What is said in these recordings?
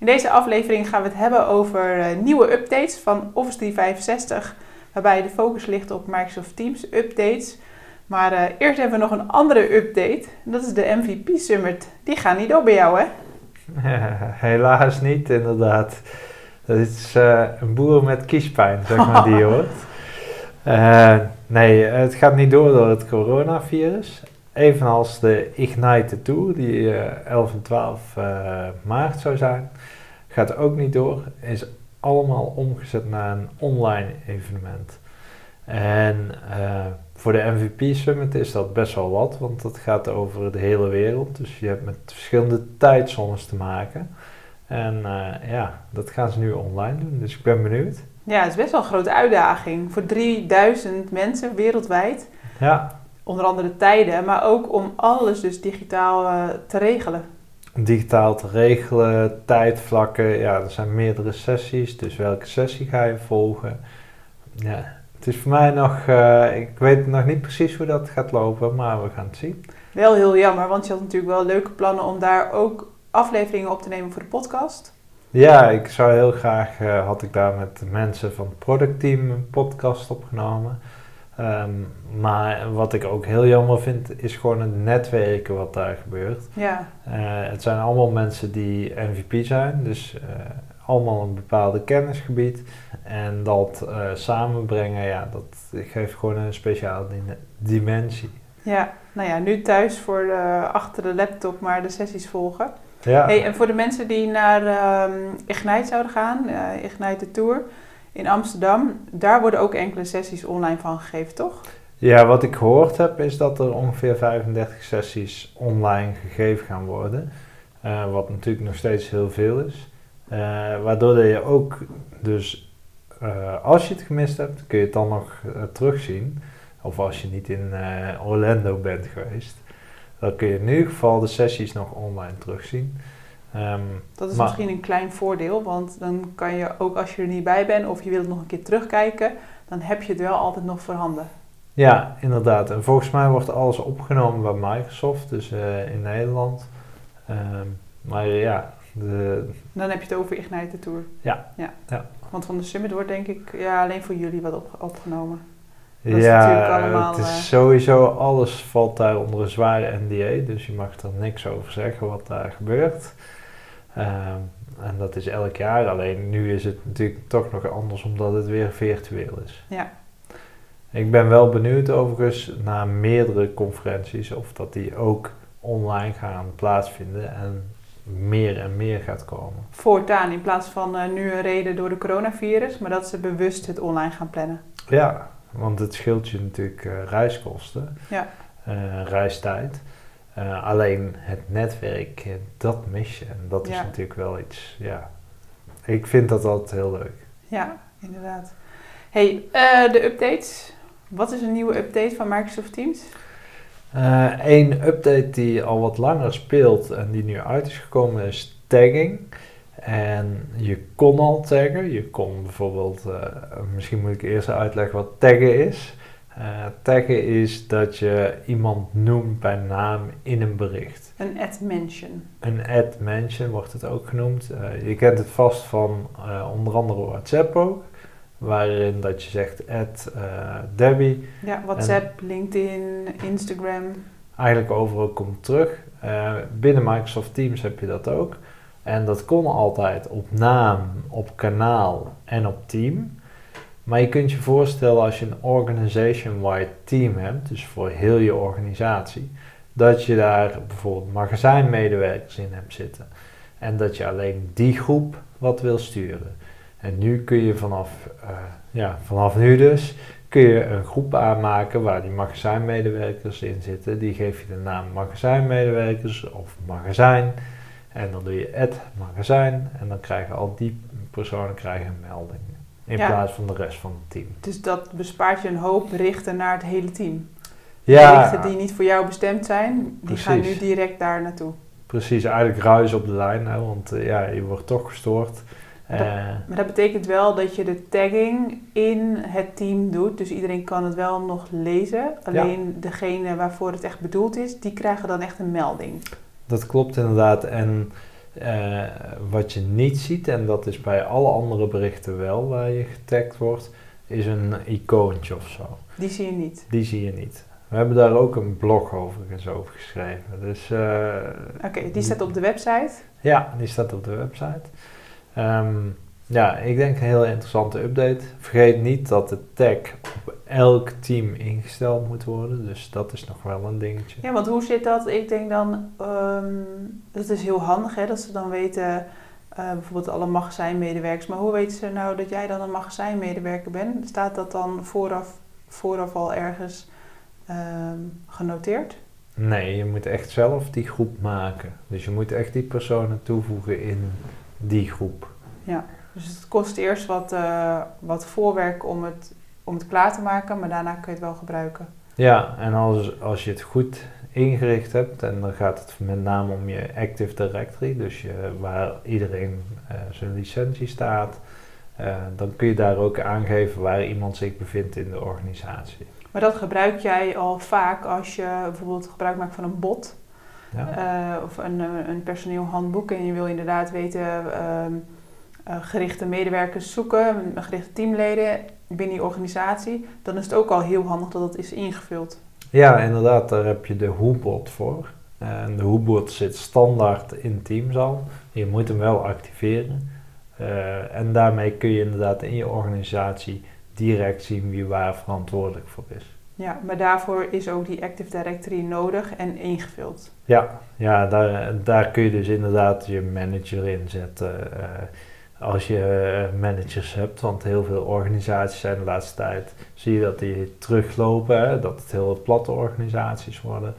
In deze aflevering gaan we het hebben over uh, nieuwe updates van Office 365, waarbij de focus ligt op Microsoft Teams updates. Maar uh, eerst hebben we nog een andere update. Dat is de MVP Summit. Die gaat niet door bij jou, hè? helaas niet, inderdaad. Dat is uh, een boer met kiespijn, zeg maar, die hoort. nee, het gaat niet door door het coronavirus. Evenals de Ignite Tour, die 11 en 12 maart zou zijn, gaat ook niet door. Is allemaal omgezet naar een online evenement. En uh, voor de MVP Summit is dat best wel wat, want dat gaat over de hele wereld. Dus je hebt met verschillende tijdzones te maken. En uh, ja, dat gaan ze nu online doen, dus ik ben benieuwd. Ja, het is best wel een grote uitdaging voor 3000 mensen wereldwijd. Ja. Onder andere tijden, maar ook om alles dus digitaal uh, te regelen. Digitaal te regelen, tijdvlakken, ja, er zijn meerdere sessies, dus welke sessie ga je volgen? Ja, het is voor mij nog, uh, ik weet nog niet precies hoe dat gaat lopen, maar we gaan het zien. Wel heel jammer, want je had natuurlijk wel leuke plannen om daar ook afleveringen op te nemen voor de podcast. Ja, ik zou heel graag, uh, had ik daar met de mensen van het productteam een podcast opgenomen. Um, maar wat ik ook heel jammer vind, is gewoon het netwerken wat daar gebeurt. Ja. Uh, het zijn allemaal mensen die MVP zijn, dus uh, allemaal een bepaalde kennisgebied. En dat uh, samenbrengen, ja, dat geeft gewoon een speciale dimensie. Ja, nou ja, nu thuis voor de, achter de laptop maar de sessies volgen. Ja. Hey, en voor de mensen die naar um, Ignite zouden gaan, Ignite de Tour in Amsterdam, daar worden ook enkele sessies online van gegeven, toch? Ja, wat ik gehoord heb is dat er ongeveer 35 sessies online gegeven gaan worden. Uh, wat natuurlijk nog steeds heel veel is. Uh, waardoor je ook dus uh, als je het gemist hebt, kun je het dan nog terugzien. Of als je niet in Orlando bent geweest. Dan kun je in ieder geval de sessies nog online terugzien. Um, dat is maar, misschien een klein voordeel, want dan kan je ook als je er niet bij bent of je wilt nog een keer terugkijken, dan heb je het wel altijd nog voorhanden. Ja, inderdaad. En volgens mij wordt alles opgenomen bij Microsoft, dus in Nederland. Um, maar ja, de, dan heb je het over Ignite Tour. Ja. ja. ja. Want van de Summit wordt denk ik ja, alleen voor jullie wat op, opgenomen. Dat ja, allemaal, het is uh, sowieso, alles valt daar onder een zware NDA, dus je mag er niks over zeggen wat daar gebeurt. Um, en dat is elk jaar, alleen nu is het natuurlijk toch nog anders omdat het weer virtueel is. Ja. Ik ben wel benieuwd overigens naar meerdere conferenties of dat die ook online gaan plaatsvinden en meer en meer gaat komen. Voortaan, in plaats van uh, nu een reden door de coronavirus, maar dat ze bewust het online gaan plannen. Ja, want het scheelt je natuurlijk uh, reiskosten, ja. uh, reistijd. Alleen het netwerk, dat mis je. En dat is natuurlijk wel iets, ja. Ik vind dat altijd heel leuk. Ja, inderdaad. hey, de updates. Wat is een nieuwe update van Microsoft Teams? Eén uh, update die al wat langer speelt en die nu uit is gekomen is tagging. En je kon al taggen. Je kon bijvoorbeeld, misschien moet ik eerst uitleggen wat taggen is. Uh, taggen is dat je iemand noemt bij naam in een bericht. Een add mention. Een add mention wordt het ook genoemd. Uh, je kent het vast van onder andere WhatsApp ook waarin dat je zegt uh, Debbie. Ja, WhatsApp, en LinkedIn, Instagram. Eigenlijk overal komt terug. Binnen Microsoft Teams heb je dat ook. En dat kon altijd op naam, op kanaal en op team. Maar je kunt je voorstellen als je een organization-wide team hebt, dus voor heel je organisatie, dat je daar bijvoorbeeld magazijnmedewerkers in hebt zitten. En dat je alleen die groep wat wil sturen. En nu kun je vanaf, uh, ja, vanaf nu dus, kun je een groep aanmaken waar die magazijnmedewerkers in zitten. Die geef je de naam magazijnmedewerkers of magazijn. En dan doe je add magazijn en dan krijgen al die personen krijgen een melding. In Ja. plaats van de rest van het team. Dus dat bespaart je een hoop berichten naar het hele team. Ja, die niet voor jou bestemd zijn, die gaan nu direct daar naartoe. precies. Eigenlijk ruis op de lijn, hè, want eh, ja, je wordt toch gestoord. Dat- Eh, Maar dat betekent wel dat je de tagging in het team doet. Dus iedereen kan het wel nog lezen. Alleen degene waarvoor het echt bedoeld is, die krijgen dan echt een melding. Dat klopt inderdaad. En eh, wat je niet ziet, en dat is bij alle andere berichten wel waar je getagd wordt, is een icoontje of zo. Die zie je niet. Die zie je niet. We hebben daar ook een blog overigens over geschreven. Dus eh, Oké, die staat op de website. ja, die staat op de website. Ehm, ja, ik denk een heel interessante update. Vergeet niet dat de tag op elk team ingesteld moet worden. Dus dat is nog wel een dingetje. Ja, want hoe zit dat? Ik denk dan, ehm, dat is heel handig hè, dat ze dan weten, eh, bijvoorbeeld alle magazijnmedewerkers. Maar hoe weten ze nou dat jij dan een magazijnmedewerker bent? Staat dat dan vooraf, vooraf al ergens ehm, genoteerd? Nee, je moet echt zelf die groep maken. Dus je moet echt die personen toevoegen in die groep. Dus het kost eerst wat, eh, wat voorwerk om het, om het klaar te maken, maar daarna kun je het wel gebruiken. Ja, en als, als je het goed ingericht hebt, en dan gaat het met name om je Active Directory, dus je, waar iedereen eh, zijn licentie staat, eh, dan kun je daar ook aangeven waar iemand zich bevindt in de organisatie. Maar dat gebruik jij al vaak als je bijvoorbeeld gebruik maakt van een bot. Ja, of een, een personeelhandboek en je wil inderdaad weten ehm, eh, gerichte medewerkers zoeken, gerichte teamleden binnen die organisatie, dan is het ook al heel handig dat het is ingevuld. ja inderdaad, daar heb je de Who-bot voor. En de Who-bot zit standaard in Teams al. Je moet hem wel activeren. Eh, en daarmee kun je inderdaad in je organisatie direct zien wie waar verantwoordelijk voor is. Ja, maar daarvoor is ook die Active Directory nodig en ingevuld. Ja, ja daar, daar kun je dus inderdaad je manager in zetten. eh, als je eh, managers hebt, want heel veel organisaties zijn de laatste tijd, zie je dat die teruglopen, hè, dat het heel platte organisaties worden.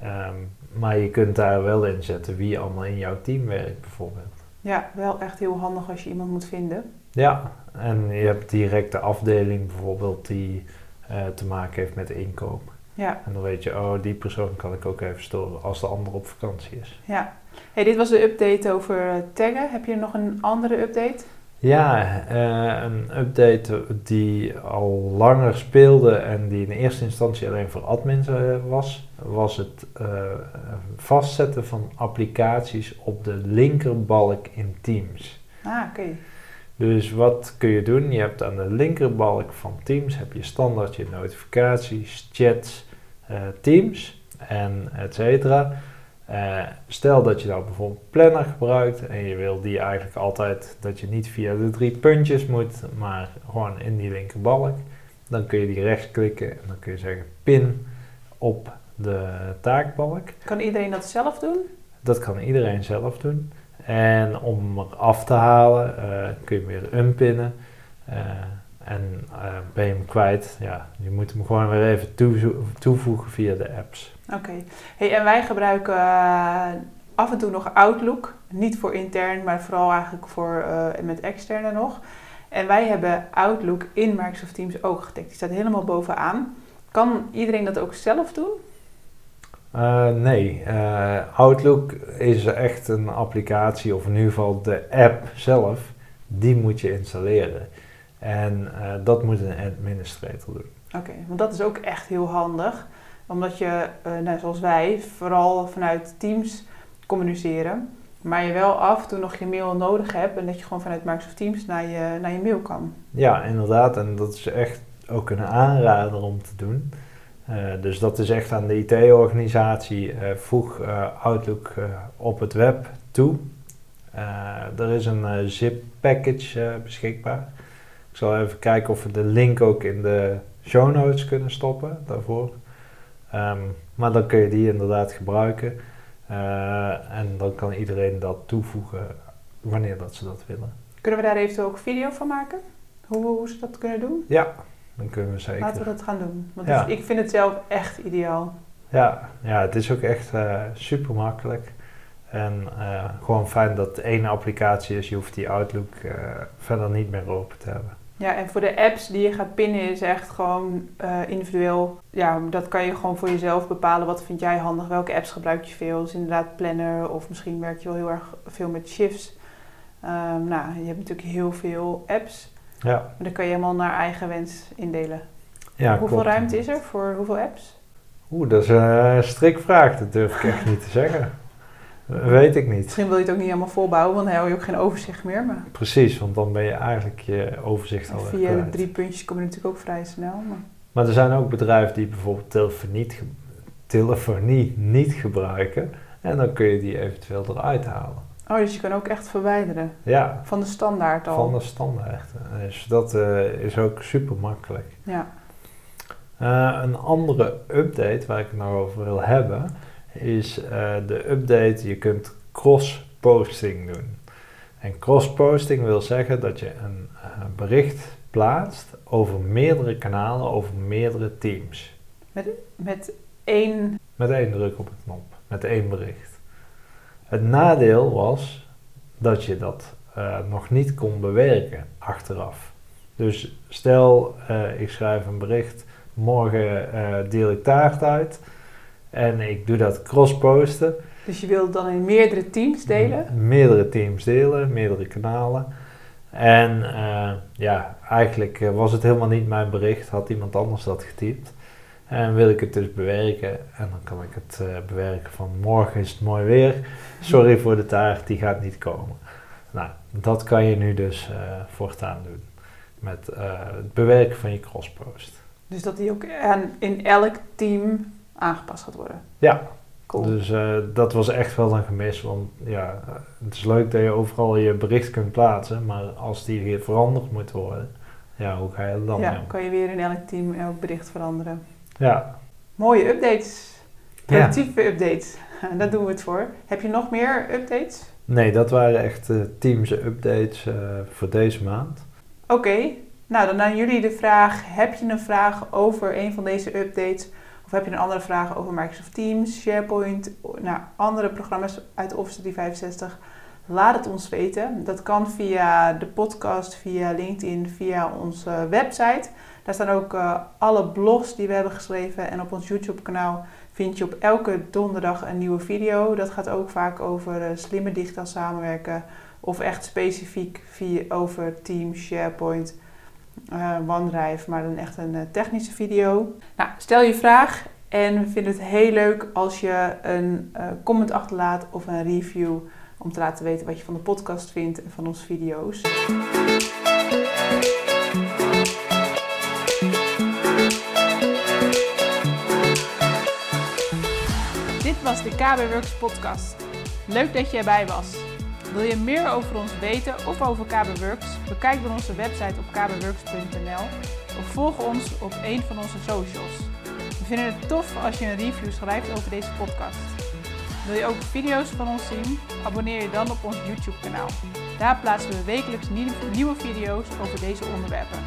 Ehm, maar je kunt daar wel in zetten wie allemaal in jouw team werkt bijvoorbeeld. Ja, wel echt heel handig als je iemand moet vinden. Ja, en je hebt direct de afdeling bijvoorbeeld die eh, te maken heeft met inkoop. Ja, En dan weet je, oh, die persoon kan ik ook even storen als de ander op vakantie is. ja. Hey, dit was de update over eh, taggen. Heb je nog een andere update? Ja, eh, een update die al langer speelde en die in eerste instantie alleen voor admins eh, was, was het vastzetten van applicaties op de linkerbalk in Teams. Ah, oké. Dus wat kun je doen? Je hebt aan de linkerbalk van Teams heb je standaard je notificaties, chats, Teams en et cetera. Eh, stel dat je nou bijvoorbeeld Planner gebruikt en je wil die eigenlijk altijd dat je niet via de drie puntjes moet, maar gewoon in die linkerbalk. Dan kun je die rechtsklikken en dan kun je zeggen pin op de taakbalk. Kan iedereen dat zelf doen? Dat kan iedereen zelf doen. En om er af te halen eh, kun je hem weer unpinnen. Eh, en eh, ben je hem kwijt, ja, je moet hem gewoon weer even toevoegen via de apps. Oké. Hey, en wij gebruiken eh, af en toe nog Outlook. Niet voor intern, maar vooral eigenlijk voor eh, met externe nog. En wij hebben Outlook in Microsoft Teams ook getagd. Die staat helemaal bovenaan. Kan iedereen dat ook zelf doen? Nee, Outlook is echt een applicatie, of in ieder geval de app zelf, die moet je installeren. En eh, dat moet een administrator doen. Oké, want dat is ook echt heel handig. Omdat je, eh, nou, zoals wij, vooral vanuit Teams communiceren. Maar je wel af en toe nog je mail nodig hebt. En dat je gewoon vanuit Microsoft Teams naar je, naar je mail kan. Ja, inderdaad. En dat is echt ook een aanrader om te doen. Eh, dus dat is echt aan de IT-organisatie. voeg Outlook op het web toe. Er is een zip-package eh, beschikbaar. Ik zal even kijken of we de link ook in de show notes kunnen stoppen daarvoor. Ehm, maar dan kun je die inderdaad gebruiken. Eh, en dan kan iedereen dat toevoegen wanneer dat ze dat willen. Kunnen we daar eventueel ook video van maken? Hoe, hoe ze dat kunnen doen? Ja, dan kunnen we zeker. Laten we dat gaan doen. Want Ja. ik vind het zelf echt ideaal. Ja, ja, het is ook echt super makkelijk. En uh, gewoon fijn dat het één applicatie is. Je hoeft die Outlook uh, verder niet meer open te hebben. Ja, en voor de apps die je gaat pinnen is echt gewoon uh, individueel. Ja, dat kan je gewoon voor jezelf bepalen. Wat vind jij handig? Welke apps gebruik je veel? Dus inderdaad Planner of misschien werk je wel heel erg veel met shifts. Um, nou, je hebt natuurlijk heel veel apps. Ja. Maar dan kan je helemaal naar eigen wens indelen. Ja, hoeveel klopt. ruimte is er voor hoeveel apps? Oeh, dat is een strikvraag. Dat durf ik echt niet te zeggen. Weet ik niet. Misschien wil je het ook niet helemaal volbouwen, want dan heb je ook geen overzicht meer. Maar Precies, want dan ben je eigenlijk je overzicht al via de drie puntjes kom je natuurlijk ook vrij snel. Maar... Maar er zijn ook bedrijven die bijvoorbeeld telefonie, niet ge- telefonie niet gebruiken. En dan kun je die eventueel eruit halen. Oh, dus je kan ook echt verwijderen Ja, van de standaard al. van de standaard. Dus dat eh, is ook super makkelijk. Ja. Eh, een andere update waar ik het nou over wil hebben, is eh, de update, je kunt cross-posting doen. En cross-posting wil zeggen dat je een eh, bericht plaatst over meerdere kanalen, over meerdere teams. Met één. Met één druk op de knop, met één bericht. Het nadeel was dat je dat eh, nog niet kon bewerken achteraf. Dus stel, ik schrijf een bericht, morgen deel ik taart uit en ik doe dat cross-posten. Dus je wilt dan in meerdere teams delen. M- Meerdere teams delen, meerdere kanalen. En eh, ja, eigenlijk eh, was het helemaal niet mijn bericht, had iemand anders dat getypt. En wil ik het dus bewerken en dan kan ik het eh, bewerken van morgen is het mooi weer. Sorry voor de taart, die gaat niet komen. Nou, dat kan je nu dus eh, voortaan doen. Met het bewerken van je crosspost. Dus dat die ook aan, in elk team aangepast gaat worden. Ja, Cool. Dus eh, dat was echt wel een gemis. Want ja, het is leuk dat je overal je bericht kunt plaatsen. Maar als die weer veranderd moet worden, ja, hoe ga je er dan ja, om? kan je weer in elk team elk bericht veranderen. Ja, Mooie updates. Ja. Productieve updates. Daar doen we het voor. Heb je nog meer updates? nee, dat waren echt eh teams updates eh, voor deze maand. Oké, nou dan aan jullie de vraag: heb je een vraag over een van deze updates? Heb je een andere vraag over Microsoft Teams, SharePoint, nou, andere programma's uit Office 365? Laat het ons weten. Dat kan via de podcast, via LinkedIn, via onze website. Daar staan ook eh, alle blogs die we hebben geschreven. En op ons YouTube-kanaal vind je op elke donderdag een nieuwe video. Dat gaat ook vaak over eh, slimmer digitaal samenwerken. Of echt specifiek via, over Teams, SharePoint, OneDrive, maar dan echt een eh, technische video. Nou, stel je vraag en we vinden het heel leuk als je een eh, comment achterlaat of een review om te laten weten wat je van de podcast vindt en van onze video's. Dit was de KB Works podcast. Leuk dat je erbij was. Wil je meer over ons weten of over KB Works? Bekijk dan onze website op kbworks.nl of volg ons op een van onze socials. We vinden het tof als je een review schrijft over deze podcast. Wil je ook video's van ons zien? Abonneer je dan op ons YouTube kanaal. Daar plaatsen we wekelijks nieuwe video's over deze onderwerpen.